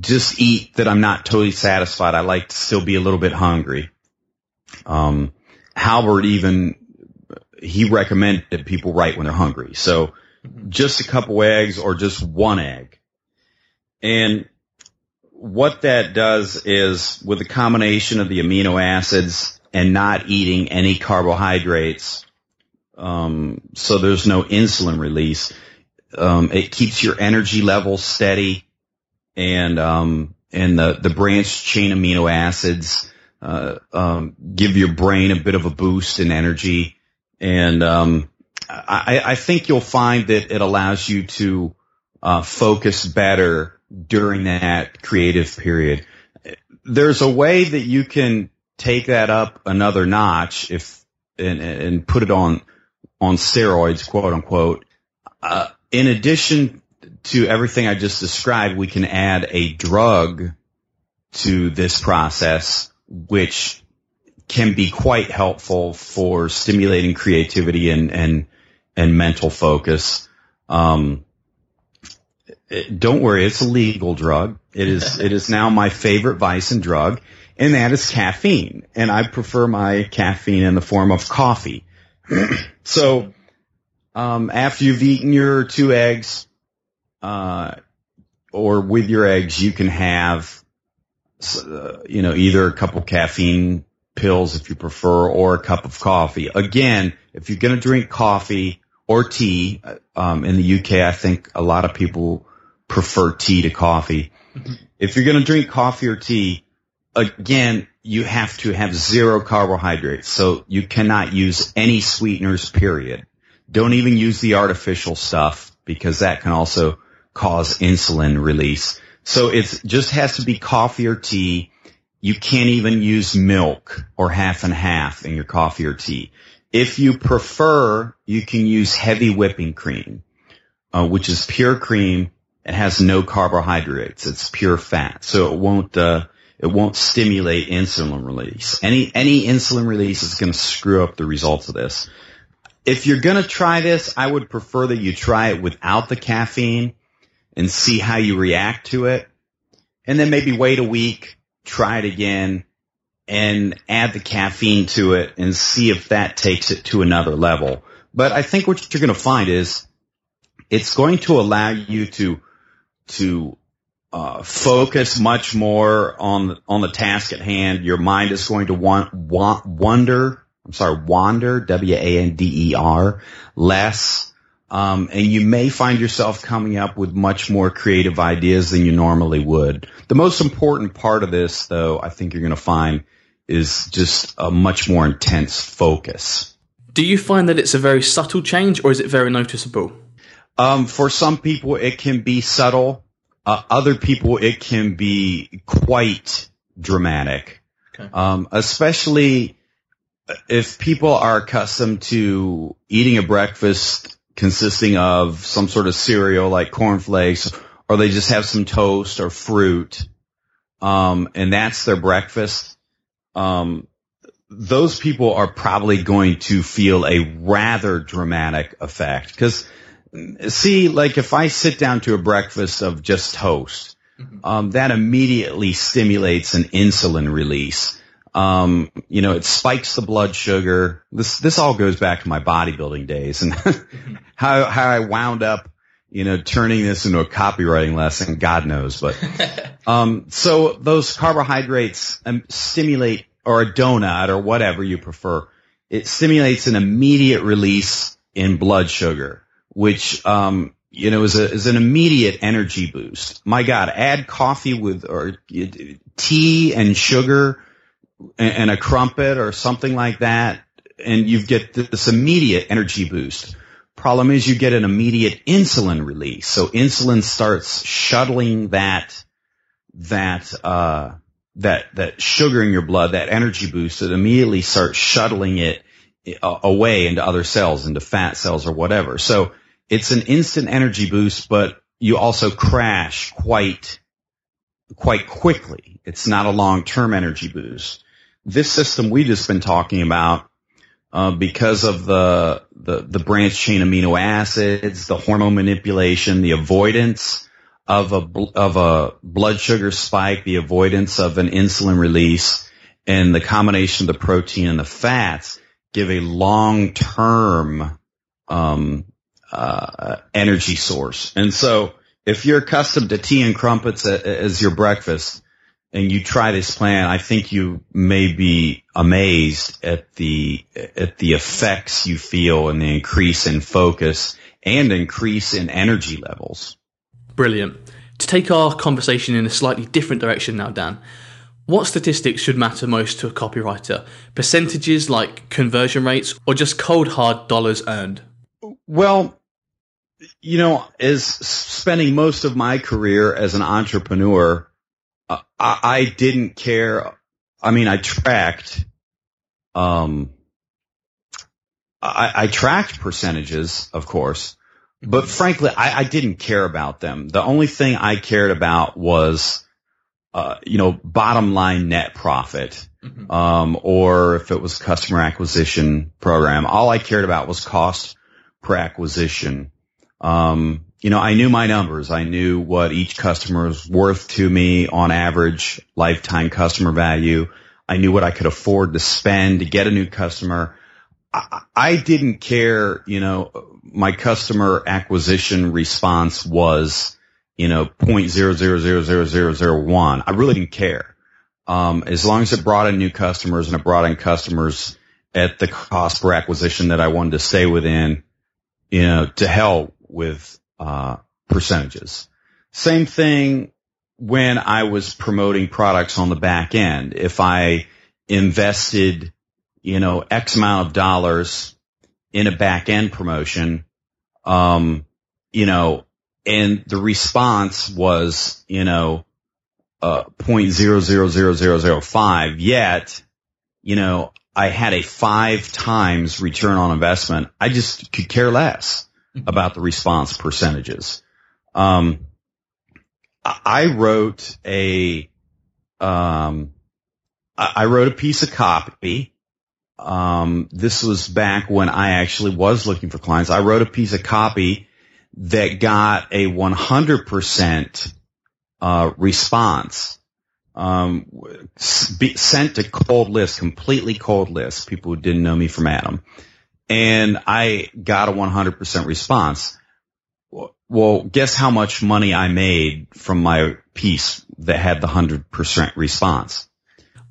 just eat that I'm not totally satisfied. I like to still be a little bit hungry. Um, Halbert even, he recommended that people write when they're hungry. So just a couple eggs or just one egg. And what that does is with a combination of the amino acids and not eating any carbohydrates, um, so there's no insulin release, um, it keeps your energy levels steady and um, and the the branched chain amino acids uh, um, give your brain a bit of a boost in energy, and um, I, I think you'll find that it allows you to uh, focus better during that creative period. There's a way that you can take that up another notch if and, and put it on on steroids, quote unquote. Uh, in addition to everything I just described, we can add a drug to this process, which can be quite helpful for stimulating creativity and, and, and mental focus. Um, don't worry, it's a legal drug. It is, it is now my favorite vice and drug, and that is caffeine. And I prefer my caffeine in the form of coffee. [CLEARS THROAT] so um, after you've eaten your two eggs, uh, or with your eggs, you can have, uh, you know, either a couple caffeine pills if you prefer, or a cup of coffee. Again, if you're going to drink coffee or tea, um, in the UK, I think a lot of people prefer tea to coffee. Mm-hmm. If you're going to drink coffee or tea, again, you have to have zero carbohydrates. So you cannot use any sweeteners, period. Don't even use the artificial stuff because that can also cause insulin release. So it just has to be coffee or tea. You can't even use milk or half and half in your coffee or tea. If you prefer, you can use heavy whipping cream, uh, which is pure cream. It has no carbohydrates. It's pure fat. So it won't, uh, it won't stimulate insulin release. Any, any insulin release is going to screw up the results of this if you're going to try this, I would prefer that you try it without the caffeine and see how you react to it. And then maybe wait a week, try it again and add the caffeine to it and see if that takes it to another level. But I think what you're going to find is it's going to allow you to, to, uh, focus much more on on the task at hand. Your mind is going to want, want, wonder I'm sorry, wander, W-A-N-D-E-R, less. Um, and you may find yourself coming up with much more creative ideas than you normally would. The most important part of this, though, I think you're going to find is just a much more intense focus. Do you find that it's a very subtle change or is it very noticeable? Um, for some people, it can be subtle. Uh, other people, it can be quite dramatic. Okay. Um, especially if people are accustomed to eating a breakfast consisting of some sort of cereal like cornflakes, or they just have some toast or fruit, um, and that's their breakfast. Um, those people are probably going to feel a rather dramatic effect because see, like if I sit down to a breakfast of just toast, mm-hmm. um, that immediately stimulates an insulin release. Um, you know, it spikes the blood sugar. This, this all goes back to my bodybuilding days and [LAUGHS] how, how I wound up, you know, turning this into a copywriting lesson, God knows, but, [LAUGHS] um, so those carbohydrates um, stimulate or a donut or whatever you prefer. It stimulates an immediate release in blood sugar, which, um, you know, is a, is an immediate energy boost. My God, add coffee with or tea and sugar and a crumpet or something like that, and you get this immediate energy boost. Problem is you get an immediate insulin release. So insulin starts shuttling that, that, uh, that, that sugar in your blood, that energy boost, it immediately starts shuttling it uh, away into other cells, into fat cells or whatever. So it's an instant energy boost, but you also crash quite, quite quickly. It's not a long-term energy boost this system we just been talking about, uh, because of the, the, the branch chain amino acids, the hormone manipulation, the avoidance of a, of a blood sugar spike, the avoidance of an insulin release, and the combination of the protein and the fats give a long-term, um, uh, energy source. And so if you're accustomed to tea and crumpets as your breakfast, and you try this plan, I think you may be amazed at the at the effects you feel and the increase in focus and increase in energy levels. Brilliant. To take our conversation in a slightly different direction now, Dan, what statistics should matter most to a copywriter? Percentages like conversion rates or just cold hard dollars earned? Well, you know, as spending most of my career as an entrepreneur, I, I didn't care. I mean, I tracked, um, I, I tracked percentages, of course, but frankly, I, I didn't care about them. The only thing I cared about was, uh, you know, bottom line net profit. Mm-hmm. Um, or if it was customer acquisition program, all I cared about was cost per acquisition. Um, you know, I knew my numbers. I knew what each customer was worth to me on average lifetime customer value. I knew what I could afford to spend to get a new customer. I, I didn't care, you know, my customer acquisition response was, you know, point zero zero zero zero zero zero one. I really didn't care. Um, as long as it brought in new customers and it brought in customers at the cost per acquisition that I wanted to stay within, you know, to hell with uh, percentages. Same thing when I was promoting products on the back end. If I invested, you know, X amount of dollars in a back end promotion, um, you know, and the response was, you know, uh, 0.000005, yet, you know, I had a five times return on investment. I just could care less. Mm-hmm. about the response percentages. Um, I wrote a, um, I wrote a piece of copy. Um, this was back when I actually was looking for clients. I wrote a piece of copy that got a 100% uh, response. Um, sent to cold list, completely cold list, people who didn't know me from Adam and I got a 100% response. Well, guess how much money I made from my piece that had the 100% response?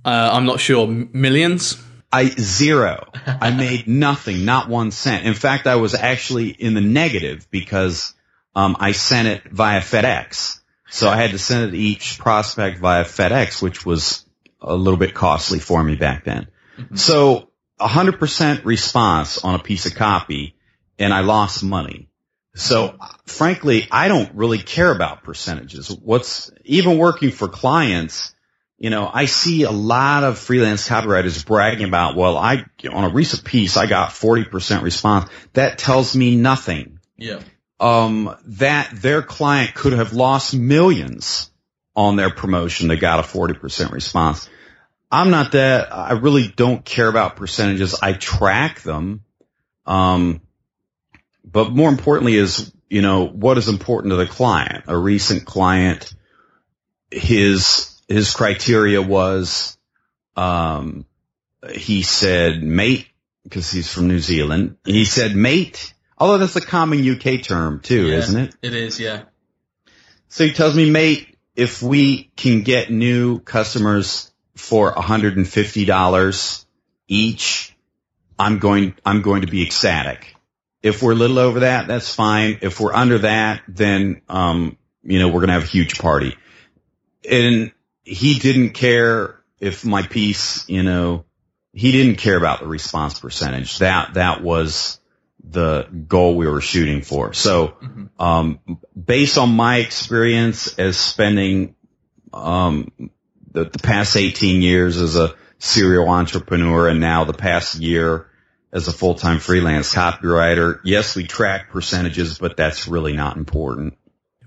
Uh, I'm not sure. Millions? I zero. I made [LAUGHS] nothing, not one cent. In fact, I was actually in the negative because um, I sent it via FedEx. So I had to send it to each prospect via FedEx, which was a little bit costly for me back then. Mm-hmm. So 100% response on a piece of copy and I lost money. So frankly, I don't really care about percentages. What's even working for clients, you know, I see a lot of freelance copywriters bragging about, well, I, on a recent piece, I got 40% response. That tells me nothing. Yeah. Um, that their client could have lost millions on their promotion that got a 40% response. I'm not that, I really don't care about percentages. I track them. Um, but more importantly is, you know, what is important to the client? A recent client, his, his criteria was, um, he said mate, because he's from New Zealand. He said mate, although that's a common UK term too, yeah, isn't it? It is, yeah. So he tells me, mate, if we can get new customers for $150 each, I'm going, I'm going to be ecstatic. If we're a little over that, that's fine. If we're under that, then, um, you know, we're going to have a huge party. And he didn't care if my piece, you know, he didn't care about the response percentage. That, that was the goal we were shooting for. So, mm-hmm. um, based on my experience as spending, um, the, the past 18 years as a serial entrepreneur and now the past year as a full-time freelance copywriter. Yes, we track percentages, but that's really not important.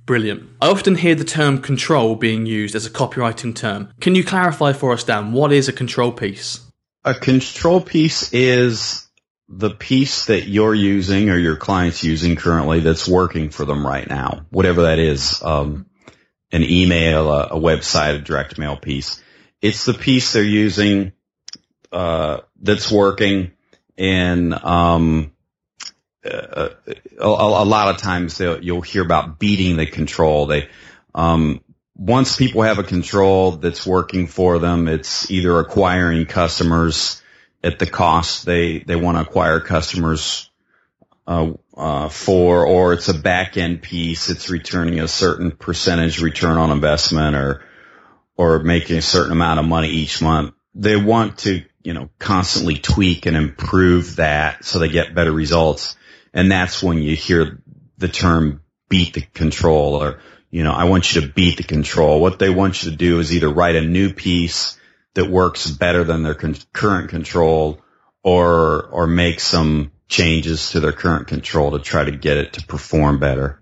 Brilliant. I often hear the term control being used as a copywriting term. Can you clarify for us, Dan, what is a control piece? A control piece is the piece that you're using or your client's using currently that's working for them right now, whatever that is. Um, an email, a, a, website, a direct mail piece. It's the piece they're using uh, that's working and um, a, a, a, lot of times you'll hear about beating the control. They um, once people have a control that's working for them, it's either acquiring customers at the cost they they want to acquire customers uh, uh, for, or it's a back end piece. It's returning a certain percentage return on investment, or or making a certain amount of money each month. They want to you know, constantly tweak and improve that so they get better results. And that's when you hear the term beat the control or, you know, I want you to beat the control. What they want you to do is either write a new piece that works better than their con- current control or, or make some changes to their current control to try to get it to perform better.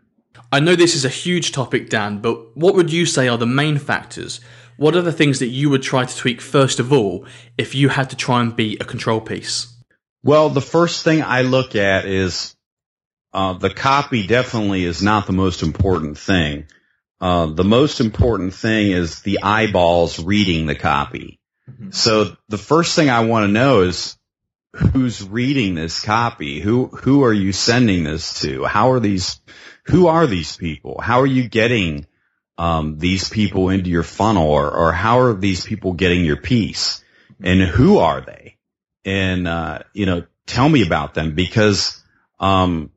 I know this is a huge topic, Dan, but what would you say are the main factors what are the things that you would try to tweak first of all if you had to try and be a control piece? Well, the first thing I look at is uh, the copy definitely is not the most important thing. Uh, the most important thing is the eyeballs reading the copy. Mm-hmm. So the first thing I want to know is who's reading this copy? Who who are you sending this to? How are these? Who are these people? How are you getting um, these people into your funnel or, or how are these people getting your piece and who are they? And, uh, you know, tell me about them because, um,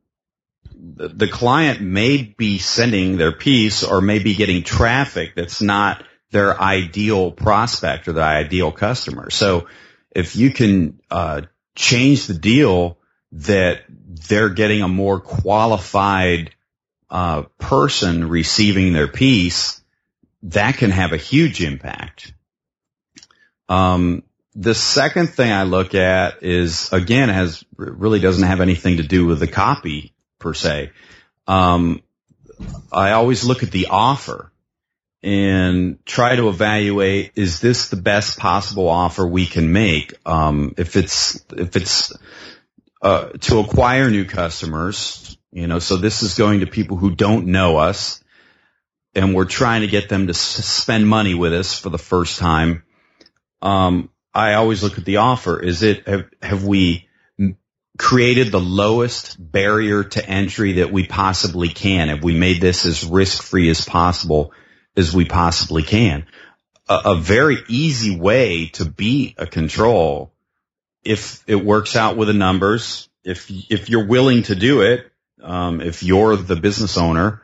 the, client may be sending their piece or may be getting traffic that's not their ideal prospect or the ideal customer. So if you can, uh, change the deal that they're getting a more qualified uh, person receiving their piece, that can have a huge impact. Um, the second thing I look at is again has really doesn't have anything to do with the copy per se. Um, I always look at the offer and try to evaluate is this the best possible offer we can make. Um, if it's if it's uh, to acquire new customers, you know, so this is going to people who don't know us and we're trying to get them to s- spend money with us for the first time. Um, I always look at the offer. Is it, have, have we created the lowest barrier to entry that we possibly can? Have we made this as risk free as possible as we possibly can? A, a very easy way to beat a control if it works out with the numbers, if if you're willing to do it, um, if you're the business owner,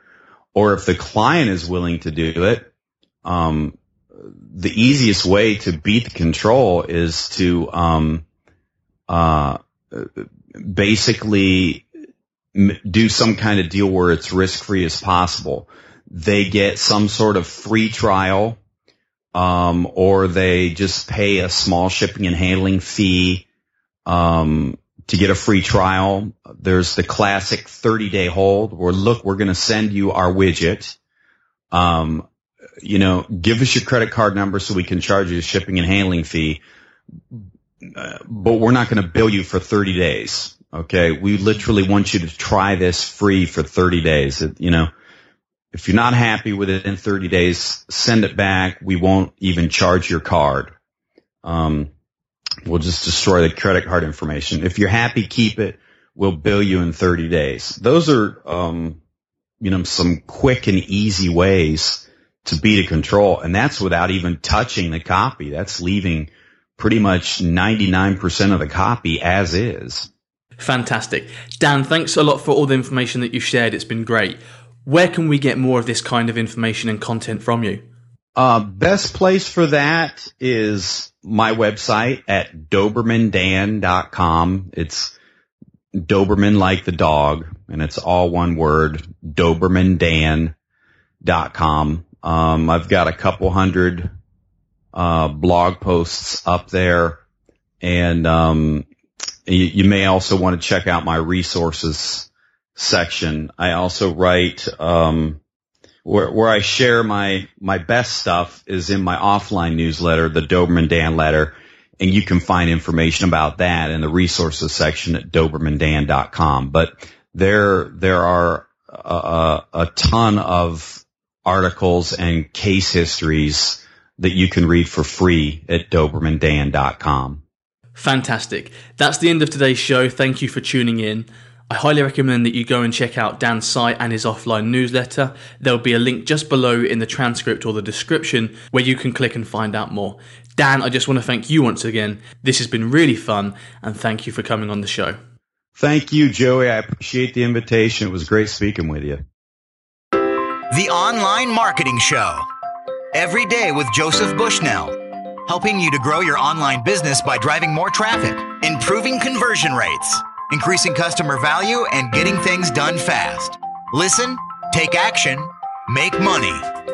or if the client is willing to do it, um, the easiest way to beat the control is to um, uh, basically do some kind of deal where it's risk free as possible. They get some sort of free trial, um, or they just pay a small shipping and handling fee um, to get a free trial. There's the classic 30 day hold where look, we're going to send you our widget. Um, you know, give us your credit card number so we can charge you a shipping and handling fee. But we're not going to bill you for 30 days. Okay. We literally want you to try this free for 30 days. You know, if you're not happy with it in 30 days, send it back. We won't even charge your card. Um, we'll just destroy the credit card information. If you're happy, keep it. We'll bill you in 30 days. Those are, um, you know, some quick and easy ways to beat a control. And that's without even touching the copy. That's leaving pretty much 99% of the copy as is. Fantastic. Dan, thanks a lot for all the information that you've shared. It's been great. Where can we get more of this kind of information and content from you? Uh, best place for that is my website at dobermandan.com. It's Doberman like the dog, and it's all one word, dobermandan.com. Um, I've got a couple hundred uh, blog posts up there, and um, you, you, may also want to check out my resources section. I also write um, where, where I share my my best stuff is in my offline newsletter, the Doberman Dan letter, and you can find information about that in the resources section at dobermandan.com. But there there are a, a ton of articles and case histories that you can read for free at dobermandan.com. Fantastic. That's the end of today's show. Thank you for tuning in. I highly recommend that you go and check out Dan's site and his offline newsletter. There'll be a link just below in the transcript or the description where you can click and find out more. Dan, I just want to thank you once again. This has been really fun and thank you for coming on the show. Thank you, Joey. I appreciate the invitation. It was great speaking with you. The Online Marketing Show. Every day with Joseph Bushnell, helping you to grow your online business by driving more traffic, improving conversion rates, increasing customer value, and getting things done fast. Listen, take action, make money.